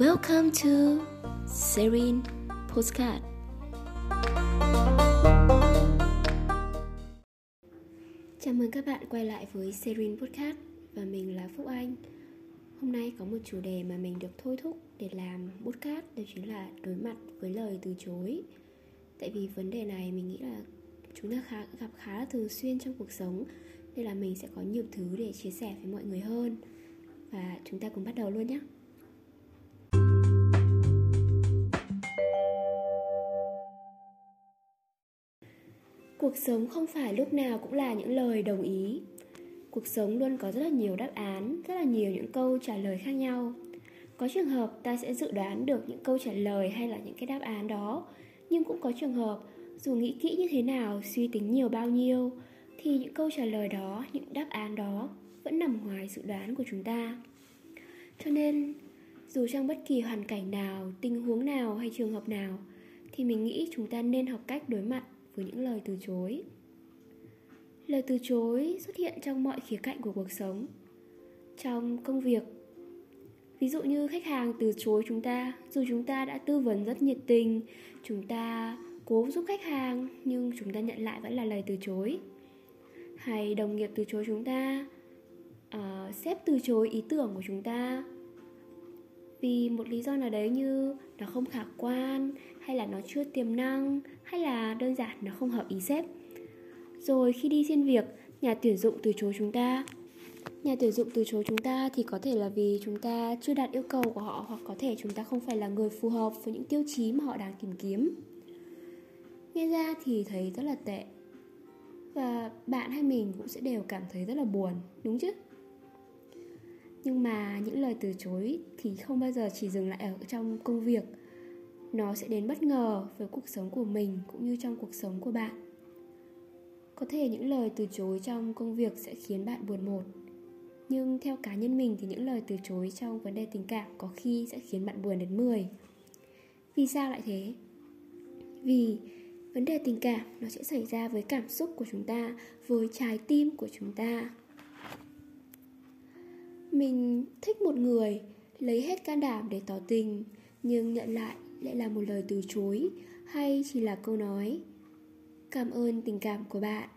Welcome to Serene Postcard. Chào mừng các bạn quay lại với Serene Podcast Và mình là Phúc Anh. Hôm nay có một chủ đề mà mình được thôi thúc để làm podcast Đó chính là đối mặt với lời từ chối. Tại vì vấn đề này mình nghĩ là chúng ta khá, gặp khá là thường xuyên trong cuộc sống Nên là mình sẽ có nhiều thứ để chia sẻ với mọi người hơn. Và chúng ta cùng bắt đầu luôn nhé cuộc sống không phải lúc nào cũng là những lời đồng ý. Cuộc sống luôn có rất là nhiều đáp án, rất là nhiều những câu trả lời khác nhau. Có trường hợp ta sẽ dự đoán được những câu trả lời hay là những cái đáp án đó, nhưng cũng có trường hợp, dù nghĩ kỹ như thế nào, suy tính nhiều bao nhiêu, thì những câu trả lời đó, những đáp án đó vẫn nằm ngoài dự đoán của chúng ta. Cho nên, dù trong bất kỳ hoàn cảnh nào, tình huống nào hay trường hợp nào, thì mình nghĩ chúng ta nên học cách đối mặt với những lời từ chối. Lời từ chối xuất hiện trong mọi khía cạnh của cuộc sống trong công việc. Ví dụ như khách hàng từ chối chúng ta dù chúng ta đã tư vấn rất nhiệt tình chúng ta cố giúp khách hàng nhưng chúng ta nhận lại vẫn là lời từ chối. Hay đồng nghiệp từ chối chúng ta uh, sếp từ chối ý tưởng của chúng ta. Vì một lý do nào đấy như nó không khả quan hay là nó chưa tiềm năng, hay là đơn giản nó không hợp ý sếp? Rồi khi đi xin việc, nhà tuyển dụng từ chối chúng ta. Nhà tuyển dụng từ chối chúng ta thì có thể là vì chúng ta chưa đạt yêu cầu của họ, hoặc có thể chúng ta không phải là người phù hợp với những tiêu chí mà họ đang tìm kiếm. Nghe ra thì thấy rất là tệ. Và bạn hay mình cũng sẽ đều cảm thấy rất là buồn, đúng chứ? Nhưng mà những lời từ chối thì không bao giờ chỉ dừng lại ở trong công việc nó sẽ đến bất ngờ với cuộc sống của mình cũng như trong cuộc sống của bạn. Có thể những lời từ chối trong công việc sẽ khiến bạn buồn một, nhưng theo cá nhân mình thì những lời từ chối trong vấn đề tình cảm có khi sẽ khiến bạn buồn đến 10 vì sao lại thế? Vì vấn đề tình cảm nó sẽ xảy ra với cảm xúc của chúng ta, với trái tim của chúng ta. Mình thích một người lấy hết can đảm để tỏ tình, nhưng nhận lại lại là một lời từ chối, hay chỉ là câu nói, cảm ơn tình cảm của bạn.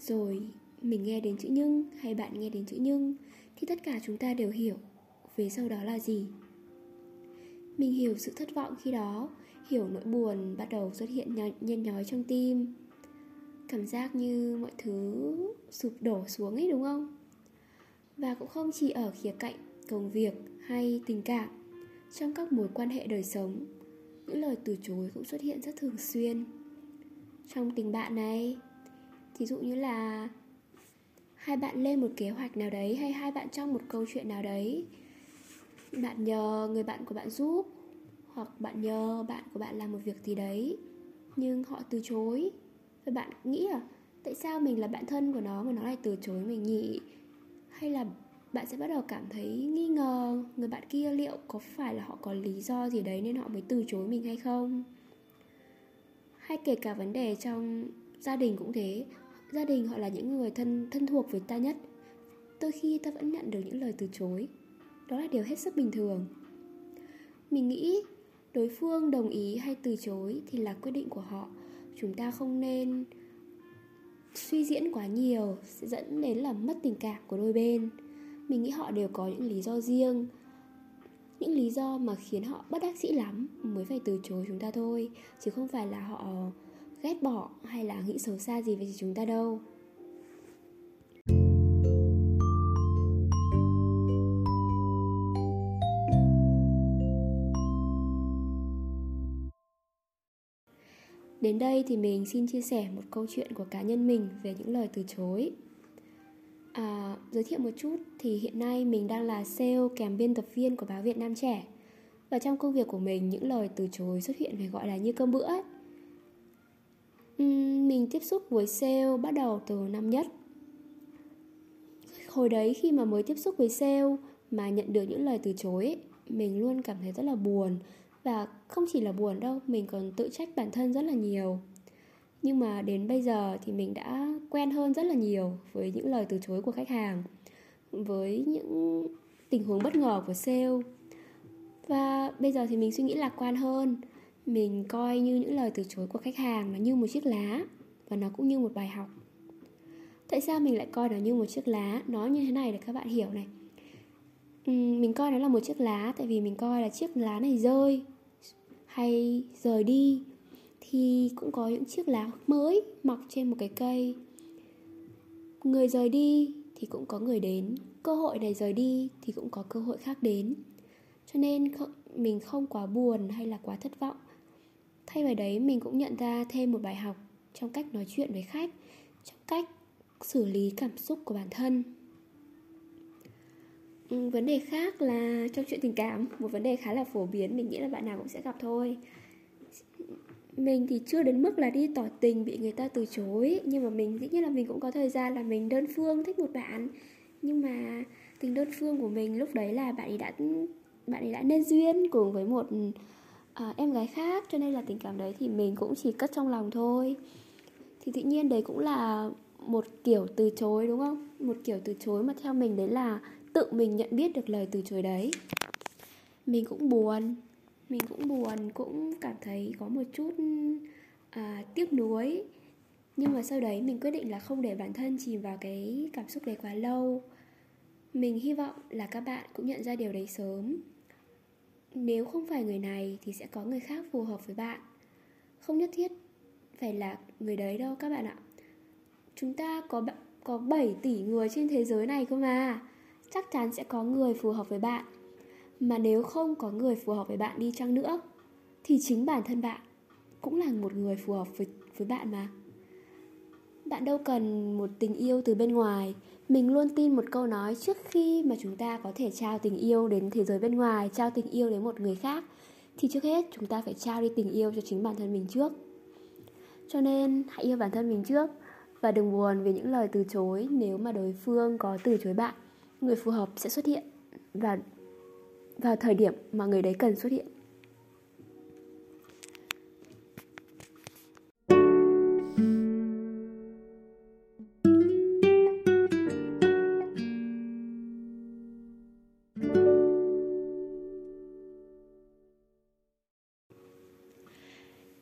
Rồi, mình nghe đến chữ nhưng hay bạn nghe đến chữ nhưng thì tất cả chúng ta đều hiểu về sau đó là gì. Mình hiểu sự thất vọng khi đó, hiểu nỗi buồn bắt đầu xuất hiện nhen nhói trong tim. Cảm giác như mọi thứ sụp đổ xuống ấy, đúng không? Và cũng không chỉ ở khía cạnh công việc hay tình cảm, trong các mối quan hệ đời sống những lời từ chối cũng xuất hiện rất thường xuyên trong tình bạn này. Thí dụ như là hai bạn lên một kế hoạch nào đấy hay hai bạn trong một câu chuyện nào đấy. Bạn nhờ người bạn của bạn giúp hoặc bạn nhờ bạn của bạn làm một việc gì đấy, nhưng họ từ chối. Và bạn nghĩ à tại sao mình là bạn thân của nó mà nó lại từ chối mình nhỉ? Hay là bạn sẽ bắt đầu cảm thấy nghi ngờ người bạn kia liệu có phải là họ có lý do gì đấy nên họ mới từ chối mình hay không. Hay kể cả vấn đề trong gia đình cũng thế, gia đình họ là những người thân thân thuộc với ta nhất. Đôi khi ta vẫn nhận được những lời từ chối. Đó là điều hết sức bình thường. Mình nghĩ đối phương đồng ý hay từ chối thì là quyết định của họ. Chúng ta không nên suy diễn quá nhiều, sẽ dẫn đến là mất tình cảm của đôi bên mình nghĩ họ đều có những lý do riêng những lý do mà khiến họ bất đắc dĩ lắm mới phải từ chối chúng ta thôi, chứ không phải là họ ghét bỏ hay là nghĩ xấu xa gì về chúng ta đâu Đến đây thì mình xin chia sẻ một câu chuyện của cá nhân mình về những lời từ chối. À, giới thiệu một chút thì hiện nay mình đang là CEO kèm biên tập viên của báo Việt Nam Trẻ. Và trong công việc của mình những lời từ chối xuất hiện phải gọi là như cơm bữa ấy. Uhm, mình tiếp xúc với sale bắt đầu từ năm nhất. Hồi đấy khi mà mới tiếp xúc với sale mà nhận được những lời từ chối ấy, mình luôn cảm thấy rất là buồn và không chỉ là buồn đâu mình còn tự trách bản thân rất là nhiều nhưng mà đến bây giờ thì mình đã quen hơn rất là nhiều với những lời từ chối của khách hàng, với những tình huống bất ngờ của sale. Và bây giờ thì mình suy nghĩ lạc quan hơn. Mình coi như những lời từ chối của khách hàng là như một chiếc lá và nó cũng như một bài học. Tại sao mình lại coi nó như một chiếc lá? Nói như thế này để các bạn hiểu này. Mình coi nó là một chiếc lá tại vì mình coi là chiếc lá này rơi hay rời đi thì cũng có những chiếc lá mới mọc trên một cái cây. Người rời đi thì cũng có người đến. Cơ hội này rời đi thì cũng có cơ hội khác đến. Cho nên mình không quá buồn hay là quá thất vọng. Thay vào đấy, mình cũng nhận ra thêm một bài học trong cách nói chuyện với khách, trong cách xử lý cảm xúc của bản thân. Vấn đề khác là trong chuyện tình cảm, một vấn đề khá là phổ biến, mình nghĩ là bạn nào cũng sẽ gặp thôi mình thì chưa đến mức là đi tỏ tình bị người ta từ chối nhưng mà mình dĩ nhiên là mình cũng có thời gian là mình đơn phương thích một bạn. Nhưng mà tình đơn phương của mình lúc đấy là bạn ấy đã bạn ấy đã nên duyên cùng với một à, em gái khác cho nên là tình cảm đấy thì mình cũng chỉ cất trong lòng thôi. Thì tự nhiên đấy cũng là một kiểu từ chối đúng không? Một kiểu từ chối mà theo mình đấy là tự mình nhận biết được lời từ chối đấy. Mình cũng buồn mình cũng buồn cũng cảm thấy có một chút à, tiếc nuối. Nhưng mà sau đấy mình quyết định là không để bản thân chìm vào cái cảm xúc đấy quá lâu. Mình hy vọng là các bạn cũng nhận ra điều đấy sớm. Nếu không phải người này thì sẽ có người khác phù hợp với bạn. Không nhất thiết phải là người đấy đâu các bạn ạ. Chúng ta có có 7 tỷ người trên thế giới này cơ mà. Chắc chắn sẽ có người phù hợp với bạn mà nếu không có người phù hợp với bạn đi chăng nữa, thì chính bản thân bạn cũng là một người phù hợp với với bạn mà. Bạn đâu cần một tình yêu từ bên ngoài. Mình luôn tin một câu nói, trước khi mà chúng ta có thể trao tình yêu đến thế giới bên ngoài, trao tình yêu đến một người khác, thì trước hết chúng ta phải trao đi tình yêu cho chính bản thân mình trước. Cho nên, hãy yêu bản thân mình trước và đừng buồn vì những lời từ chối. Nếu mà đối phương có từ chối bạn, người phù hợp sẽ xuất hiện và vào thời điểm mà người đấy cần xuất hiện.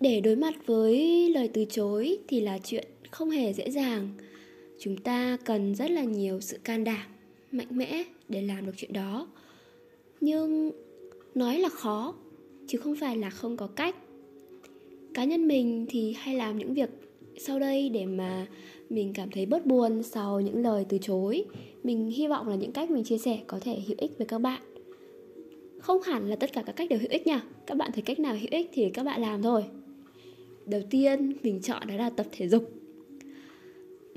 Để đối mặt với lời từ chối thì là chuyện không hề dễ dàng. Chúng ta cần rất là nhiều sự can đảm, mạnh mẽ để làm được chuyện đó nhưng nói là khó, chứ không phải là không có cách. Cá nhân mình thì hay làm những việc sau đây để mà mình cảm thấy bớt buồn sau những lời từ chối. Mình hy vọng là những cách mình chia sẻ có thể hữu ích với các bạn. Không hẳn là tất cả các cách đều hữu ích nha. Các bạn thấy cách nào hữu ích thì các bạn làm thôi. Đầu tiên, mình chọn đó là tập thể dục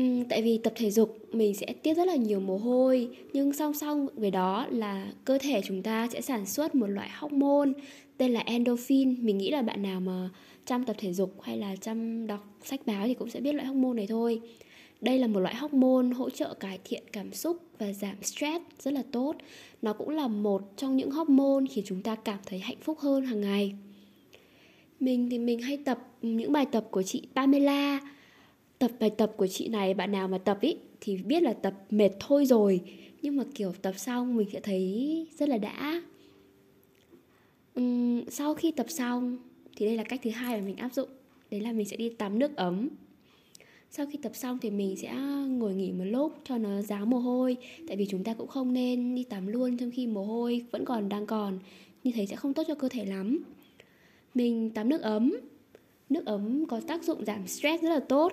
uhm, tại vì tập thể dục mình sẽ tiết rất là nhiều mồ hôi nhưng song song với đó là cơ thể chúng ta sẽ sản xuất một loại hormone tên là endorphin. Mình nghĩ là bạn nào mà chăm tập thể dục hay là chăm đọc sách báo thì cũng sẽ biết loại hormone này thôi. Đây là một loại hormone hỗ trợ cải thiện cảm xúc và giảm stress rất là tốt. Nó cũng là một trong những hormone khiến chúng ta cảm thấy hạnh phúc hơn hàng ngày. Mình thì mình hay tập những bài tập của chị Pamela tập bài tập của chị này bạn nào mà tập ý thì biết là tập mệt thôi rồi. Nhưng mà kiểu tập xong mình sẽ thấy rất là đã. Uhm, sau khi tập xong thì đây là cách thứ hai mà mình áp dụng. Đấy là mình sẽ đi tắm nước ấm. Sau khi tập xong thì mình sẽ ngồi nghỉ một lúc cho nó ráo mồ hôi. Tại vì chúng ta cũng không nên đi tắm luôn trong khi mồ hôi vẫn còn đang còn. Như thế sẽ không tốt cho cơ thể lắm. Mình tắm nước ấm. Nước ấm có tác dụng giảm stress rất là tốt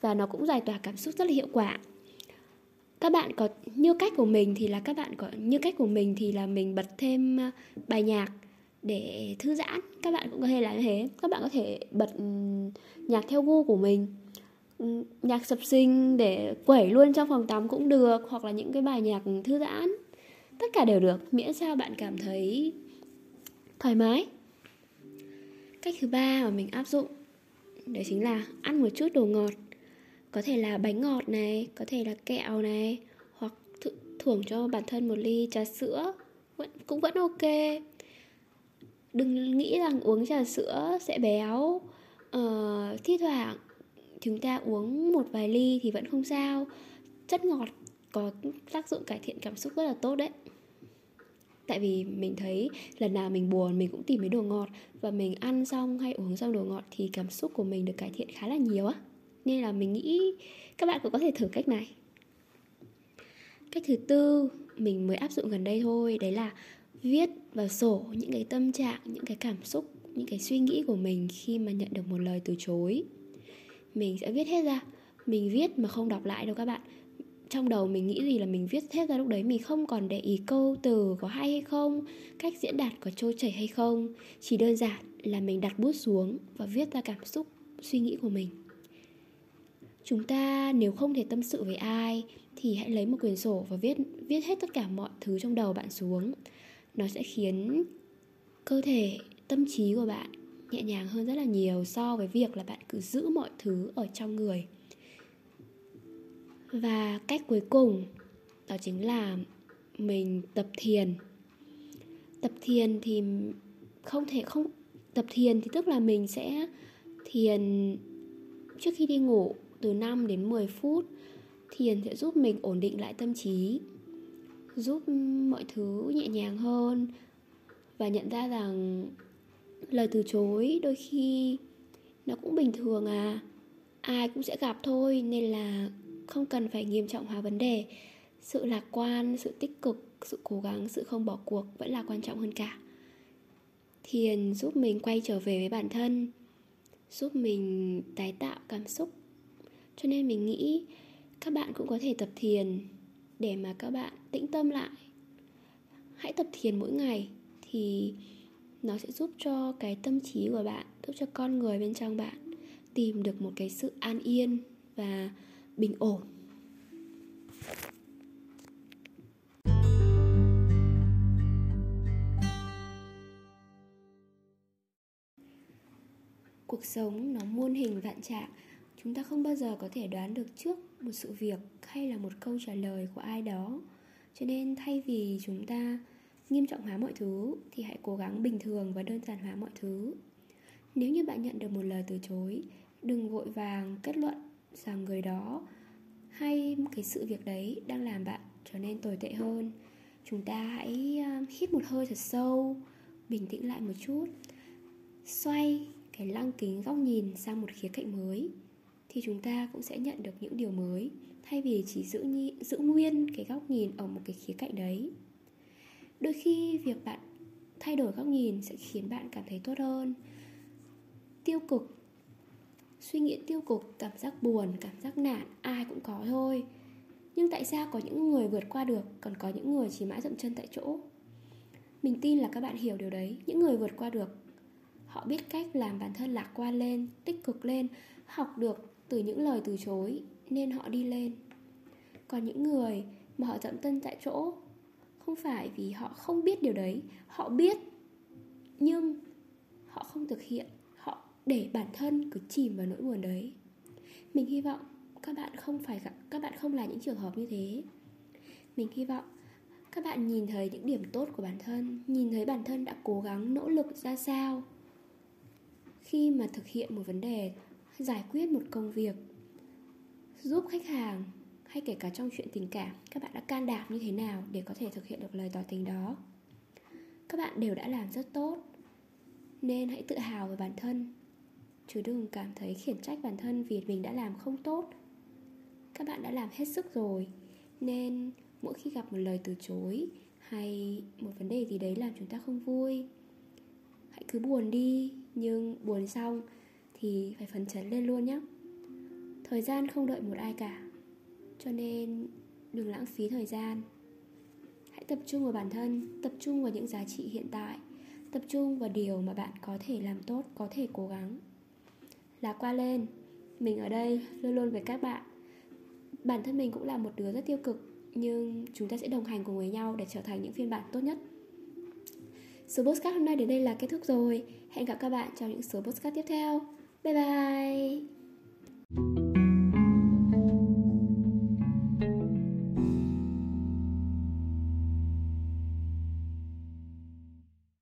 và nó cũng giải tỏa cảm xúc rất là hiệu quả. Các bạn có như cách của mình thì là các bạn có như cách của mình thì là mình bật thêm à, bài nhạc để thư giãn. Các bạn cũng có thể làm như thế. Các bạn có thể bật ừ, nhạc theo gu của mình. Ừ, nhạc sập sinh để quẩy luôn trong phòng tắm cũng được, hoặc là những cái bài nhạc thư giãn. Tất cả đều được. Miễn sao bạn cảm thấy thoải mái. Cách thứ ba mà mình áp dụng, đấy chính là ăn một chút đồ ngọt có thể là bánh ngọt này có thể là kẹo này hoặc th- thưởng cho bản thân một ly trà sữa vẫn cũng vẫn ok. Đừng nghĩ rằng uống trà sữa sẽ béo. Uh, thi thoảng chúng ta uống một vài ly thì vẫn không sao. Chất ngọt có tác dụng cải thiện cảm xúc rất là tốt đấy. Tại vì mình thấy lần nào mình buồn mình cũng tìm mấy đồ ngọt và mình ăn xong hay uống xong đồ ngọt thì cảm xúc của mình được cải thiện khá là nhiều á nên là mình nghĩ các bạn cũng có thể thử cách này. Cách thứ tư, mình mới áp dụng gần đây thôi, đấy là viết vào sổ những cái tâm trạng, những cái cảm xúc, những cái suy nghĩ của mình khi mà nhận được một lời từ chối. Mình sẽ viết hết ra. Mình viết mà không đọc lại đâu các bạn. Trong đầu mình nghĩ gì là mình viết hết ra lúc đấy. Mình không còn để ý câu từ có hay hay không, cách diễn đạt có trôi chảy hay không. Chỉ đơn giản là mình đặt bút xuống và viết ra cảm xúc, suy nghĩ của mình chúng ta nếu không thể tâm sự với ai thì hãy lấy một quyển sổ và viết viết hết tất cả mọi thứ trong đầu bạn xuống. Nó sẽ khiến cơ thể, tâm trí của bạn nhẹ nhàng hơn rất là nhiều so với việc là bạn cứ giữ mọi thứ ở trong người. Và cách cuối cùng, đó chính là mình tập thiền. Tập thiền thì không thể không, tập thiền thì tức là mình sẽ thiền trước khi đi ngủ từ 5 đến 10 phút, thiền sẽ giúp mình ổn định lại tâm trí, giúp mọi thứ nhẹ nhàng hơn và nhận ra rằng lời từ chối đôi khi nó cũng bình thường à. Ai cũng sẽ gặp thôi, nên là không cần phải nghiêm trọng hóa vấn đề. Sự lạc quan, sự tích cực, sự cố gắng, sự không bỏ cuộc vẫn là quan trọng hơn cả. Thiền giúp mình quay trở về với bản thân, giúp mình tái tạo cảm xúc cho nên mình nghĩ các bạn cũng có thể tập thiền để mà các bạn tĩnh tâm lại. Hãy tập thiền mỗi ngày thì nó sẽ giúp cho cái tâm trí của bạn, giúp cho con người bên trong bạn tìm được một cái sự an yên và bình ổn. Cuộc sống nó muôn hình vạn trạng chúng ta không bao giờ có thể đoán được trước một sự việc hay là một câu trả lời của ai đó. Cho nên thay vì chúng ta nghiêm trọng hóa mọi thứ, thì hãy cố gắng bình thường và đơn giản hóa mọi thứ. Nếu như bạn nhận được một lời từ chối, đừng vội vàng kết luận rằng người đó hay cái sự việc đấy đang làm bạn trở nên tồi tệ hơn. Chúng ta hãy um, hít một hơi thật sâu, bình tĩnh lại một chút, xoay cái lăng kính góc nhìn sang một khía cạnh mới thì chúng ta cũng sẽ nhận được những điều mới thay vì chỉ giữ nhi, giữ nguyên cái góc nhìn ở một cái khía cạnh đấy. Đôi khi việc bạn thay đổi góc nhìn sẽ khiến bạn cảm thấy tốt hơn. Tiêu cực. Suy nghĩ tiêu cực cảm giác buồn cảm giác nản ai cũng có thôi. Nhưng tại sao có những người vượt qua được còn có những người chỉ mãi dậm chân tại chỗ? Mình tin là các bạn hiểu điều đấy. Những người vượt qua được họ biết cách làm bản thân lạc quan lên tích cực lên học được từ những lời từ chối, nên họ đi lên. Còn những người mà họ dậm chân tại chỗ, không phải vì họ không biết điều đấy, họ biết, nhưng họ không thực hiện, họ để bản thân cứ chìm vào nỗi buồn đấy. Mình hy vọng các bạn không phải các bạn không là những trường hợp như thế. Mình hy vọng các bạn nhìn thấy những điểm tốt của bản thân, nhìn thấy bản thân đã cố gắng, nỗ lực ra sao khi mà thực hiện một vấn đề giải quyết một công việc, giúp khách hàng hay kể cả trong chuyện tình cảm, các bạn đã can đảm như thế nào để có thể thực hiện được lời tỏ tình đó? Các bạn đều đã làm rất tốt, nên hãy tự hào về bản thân. Chứ đừng cảm thấy khiển trách bản thân vì mình đã làm không tốt. Các bạn đã làm hết sức rồi, nên mỗi khi gặp một lời từ chối hay một vấn đề gì đấy làm chúng ta không vui, hãy cứ buồn đi. Nhưng buồn xong thì phải phấn chấn lên luôn nhé thời gian không đợi một ai cả, cho nên đừng lãng phí thời gian. Hãy tập trung vào bản thân, tập trung vào những giá trị hiện tại, tập trung vào điều mà bạn có thể làm tốt, có thể cố gắng. Lạc qua lên, mình ở đây luôn luôn với các bạn. Bản thân mình cũng là một đứa rất tiêu cực, nhưng chúng ta sẽ đồng hành cùng với nhau để trở thành những phiên bản tốt nhất. Số postcard hôm nay đến đây là kết thúc rồi. Hẹn gặp các bạn trong những số postcard tiếp theo. 拜拜。